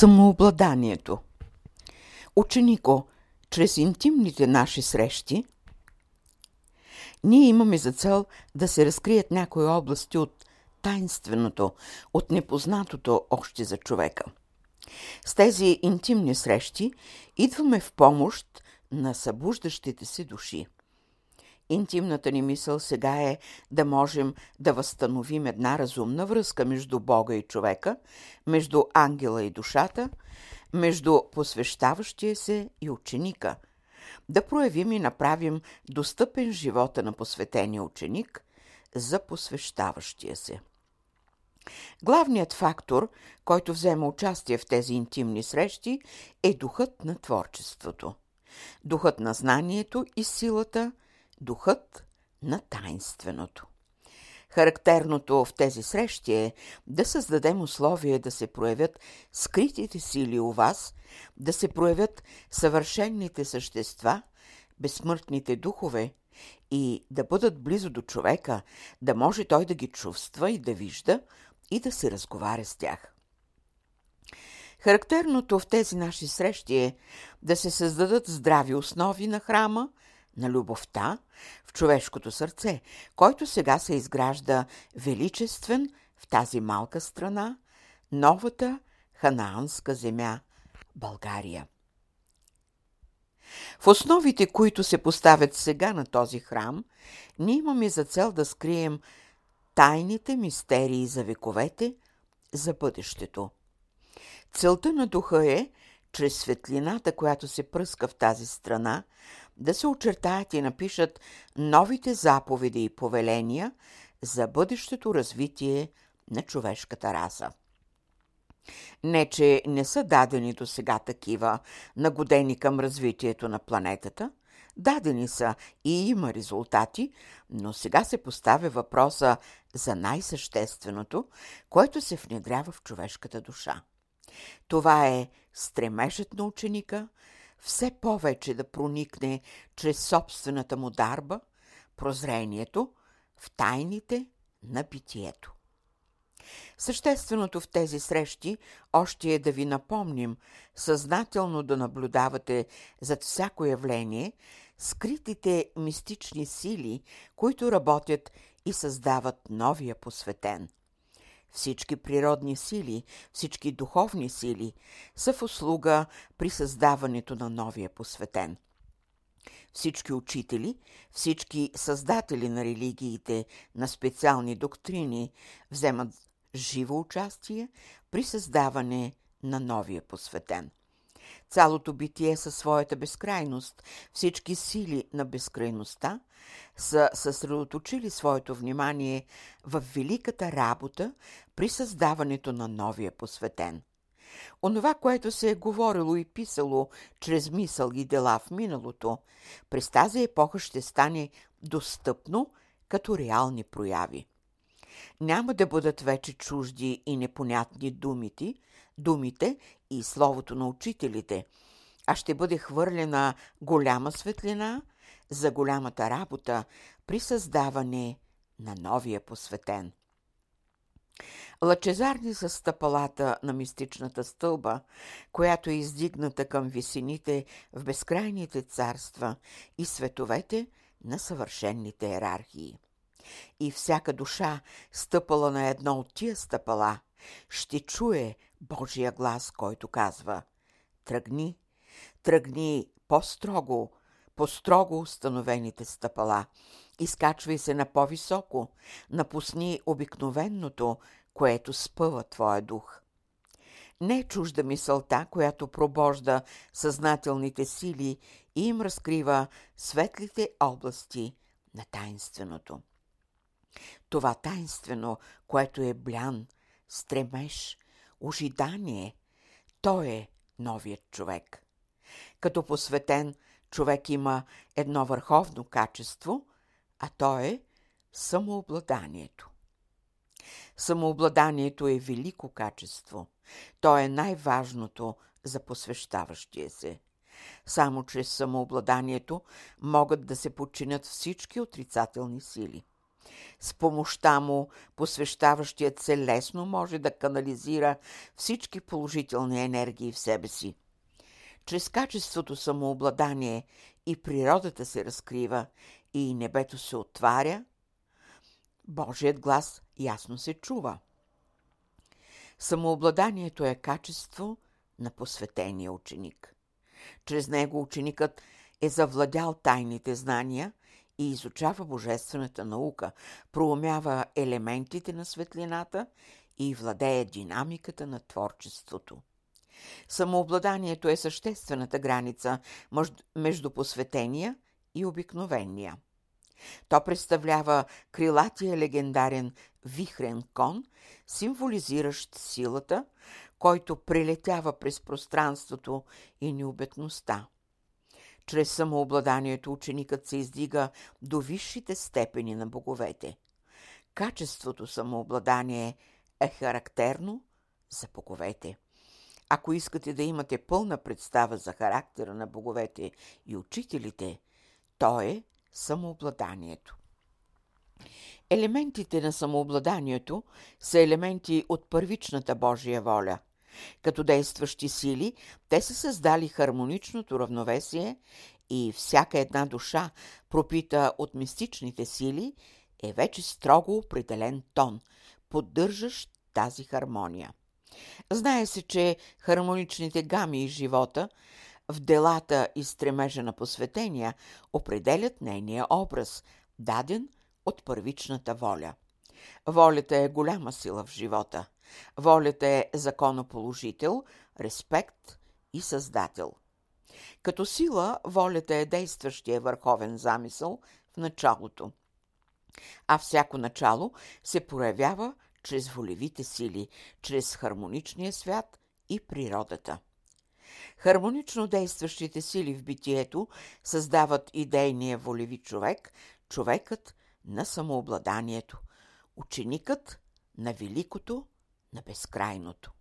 Самообладанието Ученико, чрез интимните наши срещи, ние имаме за цел да се разкрият някои области от тайнственото, от непознатото още за човека. С тези интимни срещи идваме в помощ на събуждащите си души. Интимната ни мисъл сега е да можем да възстановим една разумна връзка между Бога и човека, между ангела и душата, между посвещаващия се и ученика, да проявим и направим достъпен живота на посветения ученик за посвещаващия се. Главният фактор, който взема участие в тези интимни срещи, е духът на творчеството. Духът на знанието и силата – духът на тайнственото. Характерното в тези срещи е да създадем условия да се проявят скритите сили у вас, да се проявят съвършенните същества, безсмъртните духове и да бъдат близо до човека, да може той да ги чувства и да вижда и да се разговаря с тях. Характерното в тези наши срещи е да се създадат здрави основи на храма, на любовта в човешкото сърце, който сега се изгражда величествен в тази малка страна, новата ханаанска земя България. В основите, които се поставят сега на този храм, ние имаме за цел да скрием тайните мистерии за вековете, за бъдещето. Целта на духа е, чрез светлината, която се пръска в тази страна, да се очертаят и напишат новите заповеди и повеления за бъдещето развитие на човешката раса. Не, че не са дадени до сега такива, нагодени към развитието на планетата, дадени са и има резултати, но сега се поставя въпроса за най-същественото, което се внедрява в човешката душа. Това е стремежът на ученика все повече да проникне чрез собствената му дарба, прозрението, в тайните на битието. Същественото в тези срещи още е да ви напомним съзнателно да наблюдавате зад всяко явление скритите мистични сили, които работят и създават новия посветен – всички природни сили, всички духовни сили са в услуга при създаването на новия посветен. Всички учители, всички създатели на религиите, на специални доктрини вземат живо участие при създаване на новия посветен. Цялото битие със своята безкрайност, всички сили на безкрайността са съсредоточили своето внимание в великата работа при създаването на новия посветен. Онова, което се е говорило и писало чрез мисъл и дела в миналото, през тази епоха ще стане достъпно като реални прояви. Няма да бъдат вече чужди и непонятни думите, думите и словото на учителите, а ще бъде хвърлена голяма светлина за голямата работа при създаване на новия посветен. Лъчезарни са стъпалата на мистичната стълба, която е издигната към висините в безкрайните царства и световете на съвършенните иерархии. И всяка душа, стъпала на едно от тия стъпала, ще чуе Божия глас, който казва Тръгни, тръгни по-строго, по-строго установените стъпала, изкачвай се на по-високо, напусни обикновенното, което спъва твоя дух. Не е чужда мисълта, която пробожда съзнателните сили и им разкрива светлите области на тайнственото. Това тайнствено, което е блян, стремеж, ожидание, той е новият човек. Като посветен, човек има едно върховно качество, а то е самообладанието. Самообладанието е велико качество. То е най-важното за посвещаващия се. Само чрез самообладанието могат да се подчинят всички отрицателни сили. С помощта му посвещаващият се лесно може да канализира всички положителни енергии в себе си. Чрез качеството самообладание и природата се разкрива, и небето се отваря, Божият глас ясно се чува. Самообладанието е качество на посветения ученик. Чрез него ученикът е завладял тайните знания и изучава божествената наука, проумява елементите на светлината и владее динамиката на творчеството. Самообладанието е съществената граница между посветения и обикновения. То представлява крилатия легендарен вихрен кон, символизиращ силата, който прелетява през пространството и необетността. Чрез самообладанието ученикът се издига до висшите степени на боговете. Качеството самообладание е характерно за боговете. Ако искате да имате пълна представа за характера на боговете и учителите, то е самообладанието. Елементите на самообладанието са елементи от първичната Божия воля. Като действащи сили, те са създали хармоничното равновесие и всяка една душа, пропита от мистичните сили, е вече строго определен тон, поддържащ тази хармония. Знае се, че хармоничните гами и живота в делата и стремежа на посветения определят нейния образ, даден от първичната воля. Волята е голяма сила в живота. Волята е законоположител, респект и създател. Като сила, волята е действащия върховен замисъл в началото. А всяко начало се проявява чрез волевите сили, чрез хармоничния свят и природата. Хармонично действащите сили в битието създават идейния волеви човек, човекът на самообладанието, ученикът на великото, на безкрайното.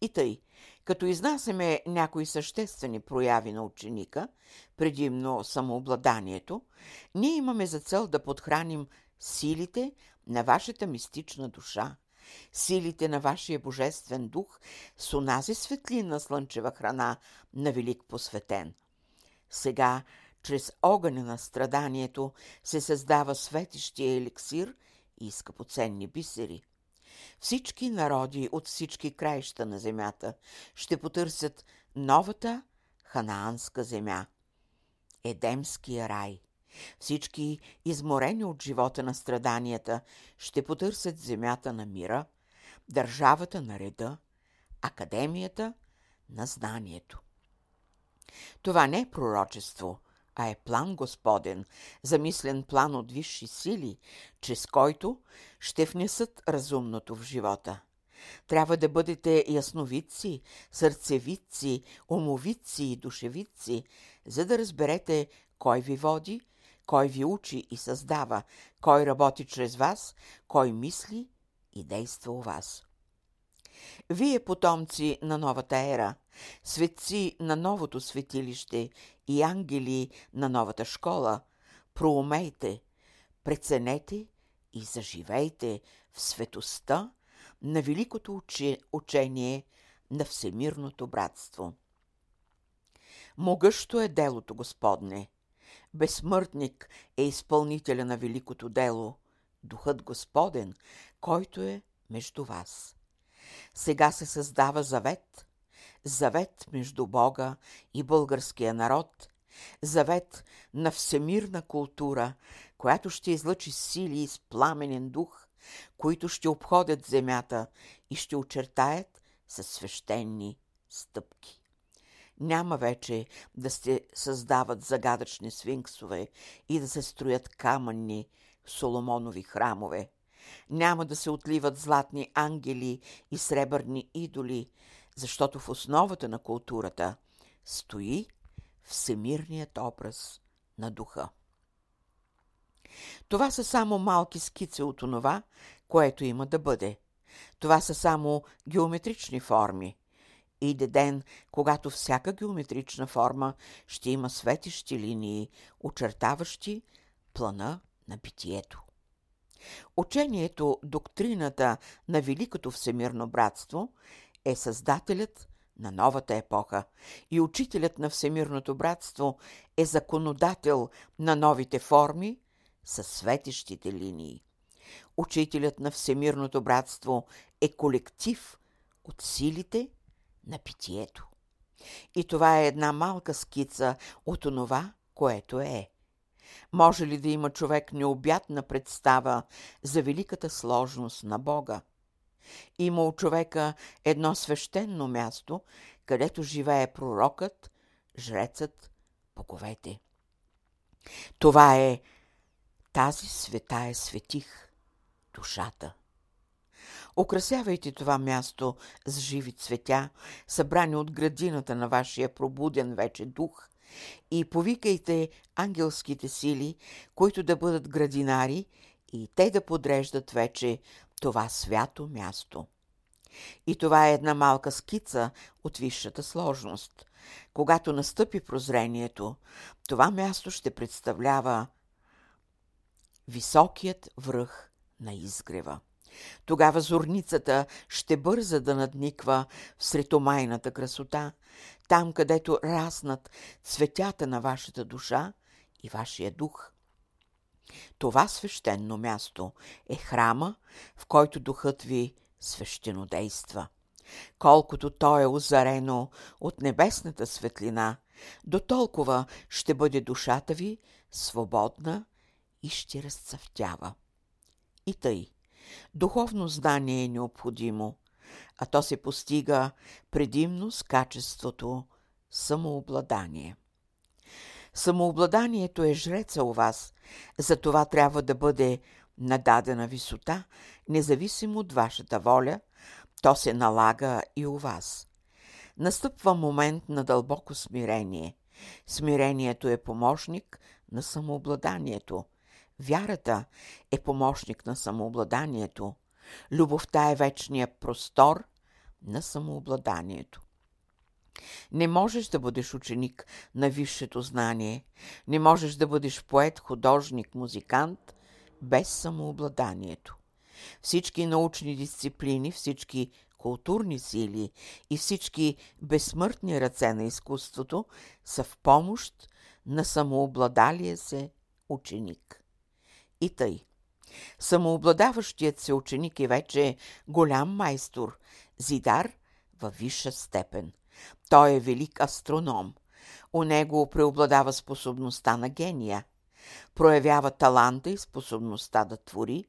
И тъй, като изнасяме някои съществени прояви на ученика, предимно самообладанието, ние имаме за цел да подхраним силите на вашата мистична душа, силите на вашия божествен дух с онази светлина слънчева храна на велик посветен. Сега, чрез огъня на страданието, се създава светещия еликсир и скъпоценни бисери. Всички народи от всички краища на земята ще потърсят новата ханаанска земя, Едемския рай. Всички, изморени от живота на страданията, ще потърсят земята на мира, държавата на реда, академията на знанието. Това не е пророчество, а е план Господен, замислен план от висши сили, чрез който ще внесат разумното в живота. Трябва да бъдете ясновидци, сърцевидци, умовидци и душевидци, за да разберете кой ви води – кой ви учи и създава, кой работи чрез вас, кой мисли и действа у вас. Вие, потомци на новата ера, светци на новото светилище и ангели на новата школа, проумейте, преценете и заживейте в светостта на великото учение на всемирното братство. Могъщо е делото Господне, безсмъртник е изпълнителя на великото дело, Духът Господен, който е между вас. Сега се създава завет, завет между Бога и българския народ, завет на всемирна култура, която ще излъчи сили с пламенен дух, които ще обходят земята и ще очертаят със свещени стъпки. Няма вече да се създават загадъчни свинксове и да се строят камънни Соломонови храмове. Няма да се отливат златни ангели и сребърни идоли, защото в основата на културата стои всемирният образ на духа. Това са само малки скици от онова, което има да бъде. Това са само геометрични форми – Иде ден, когато всяка геометрична форма ще има светещи линии, очертаващи плана на битието. Учението, доктрината на Великото Всемирно братство е създателят на новата епоха и учителят на Всемирното братство е законодател на новите форми със светещите линии. Учителят на Всемирното братство е колектив от силите на питието. И това е една малка скица от онова, което е. Може ли да има човек необятна представа за великата сложност на Бога? Има у човека едно свещено място, където живее пророкът, жрецът, боговете. Това е тази света е светих, душата. Украсявайте това място с живи цветя, събрани от градината на вашия пробуден вече дух, и повикайте ангелските сили, които да бъдат градинари и те да подреждат вече това свято място. И това е една малка скица от висшата сложност. Когато настъпи прозрението, това място ще представлява високият връх на изгрева. Тогава зорницата ще бърза да надниква в сретомайната красота, там където раснат цветята на вашата душа и вашия дух. Това свещено място е храма, в който духът ви свещенодейства. Колкото то е озарено от небесната светлина, до толкова ще бъде душата ви свободна и ще разцъфтява. И тъй, духовно знание е необходимо, а то се постига предимно с качеството самообладание. Самообладанието е жреца у вас, за това трябва да бъде на дадена висота, независимо от вашата воля, то се налага и у вас. Настъпва момент на дълбоко смирение. Смирението е помощник на самообладанието. Вярата е помощник на самообладанието. Любовта е вечният простор на самообладанието. Не можеш да бъдеш ученик на висшето знание, не можеш да бъдеш поет, художник, музикант без самообладанието. Всички научни дисциплини, всички културни сили и всички безсмъртни ръце на изкуството са в помощ на самообладалия се ученик. И тъй. Самообладаващият се ученик е вече голям майстор, зидар във висша степен. Той е велик астроном. У него преобладава способността на гения. Проявява таланта и способността да твори,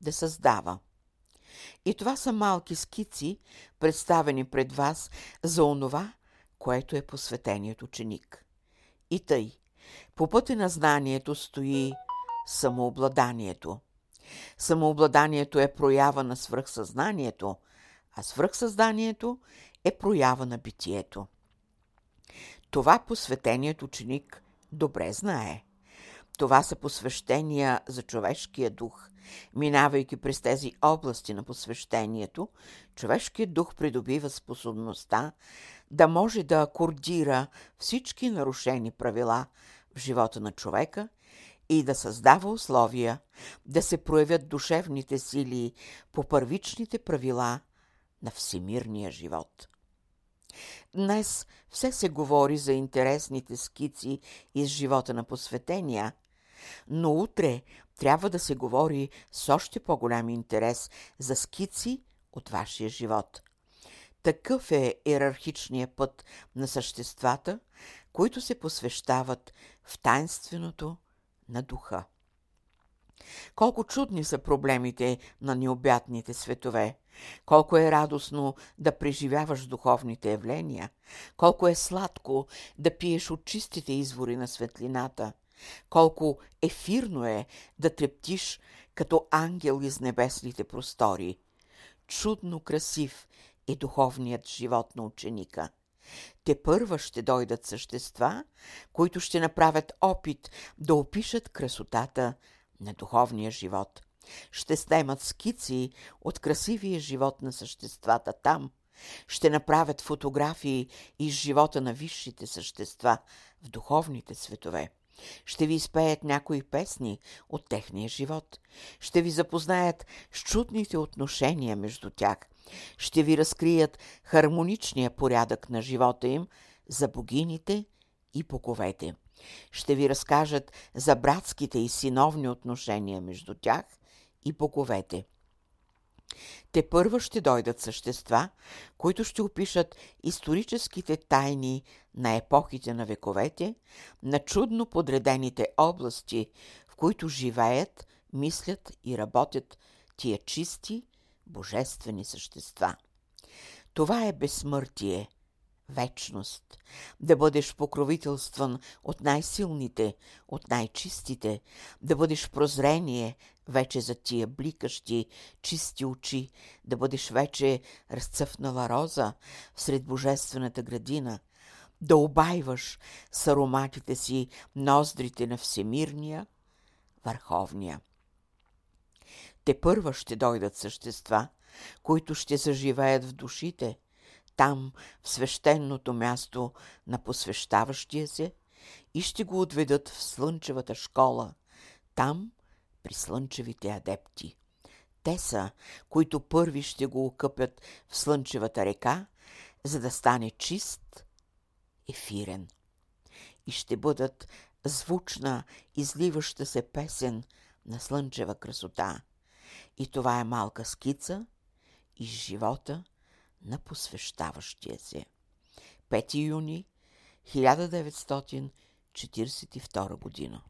да създава. И това са малки скици, представени пред вас за онова, което е посветеният ученик. И тъй, по пътя на знанието стои самообладанието. Самообладанието е проява на свръхсъзнанието, а свръхсъзнанието е проява на битието. Това посветеният ученик добре знае. Това са посвещения за човешкия дух. Минавайки през тези области на посвещението, човешкият дух придобива способността да може да акордира всички нарушени правила в живота на човека и да създава условия да се проявят душевните сили по първичните правила на всемирния живот. Днес все се говори за интересните скици из живота на посветения, но утре трябва да се говори с още по-голям интерес за скици от вашия живот. Такъв е иерархичният път на съществата, които се посвещават в тайнственото на духа. Колко чудни са проблемите на необятните светове. Колко е радостно да преживяваш духовните явления. Колко е сладко да пиеш от чистите извори на светлината. Колко ефирно е да трептиш като ангел из небесните простори. Чудно красив е духовният живот на ученика. Те първа ще дойдат същества, които ще направят опит да опишат красотата на духовния живот. Ще снемат скици от красивия живот на съществата там. Ще направят фотографии из живота на висшите същества в духовните светове. Ще ви изпеят някои песни от техния живот. Ще ви запознаят с чудните отношения между тях. Ще ви разкрият хармоничния порядък на живота им за богините и боговете. Ще ви разкажат за братските и синовни отношения между тях и боговете. Те първа ще дойдат същества, които ще опишат историческите тайни на епохите на вековете, на чудно подредените области, в които живеят, мислят и работят тия чисти, божествени същества. Това е безсмъртие, вечност, да бъдеш покровителстван от най-силните, от най-чистите, да бъдеш прозрение вече за тия бликащи, чисти очи, да бъдеш вече разцъфнала роза сред божествената градина, да обайваш с ароматите си ноздрите на Всемирния, Върховния. Те първа ще дойдат същества, които ще заживеят в душите – там, в свещеното място на посвещаващия се, и ще го отведат в слънчевата школа, там, при слънчевите адепти. Те са, които първи ще го окъпят в слънчевата река, за да стане чист, ефирен. И ще бъдат звучна, изливаща се песен на слънчева красота. И това е малка скица из живота – на посвещаващия се. 5 юни 1942 година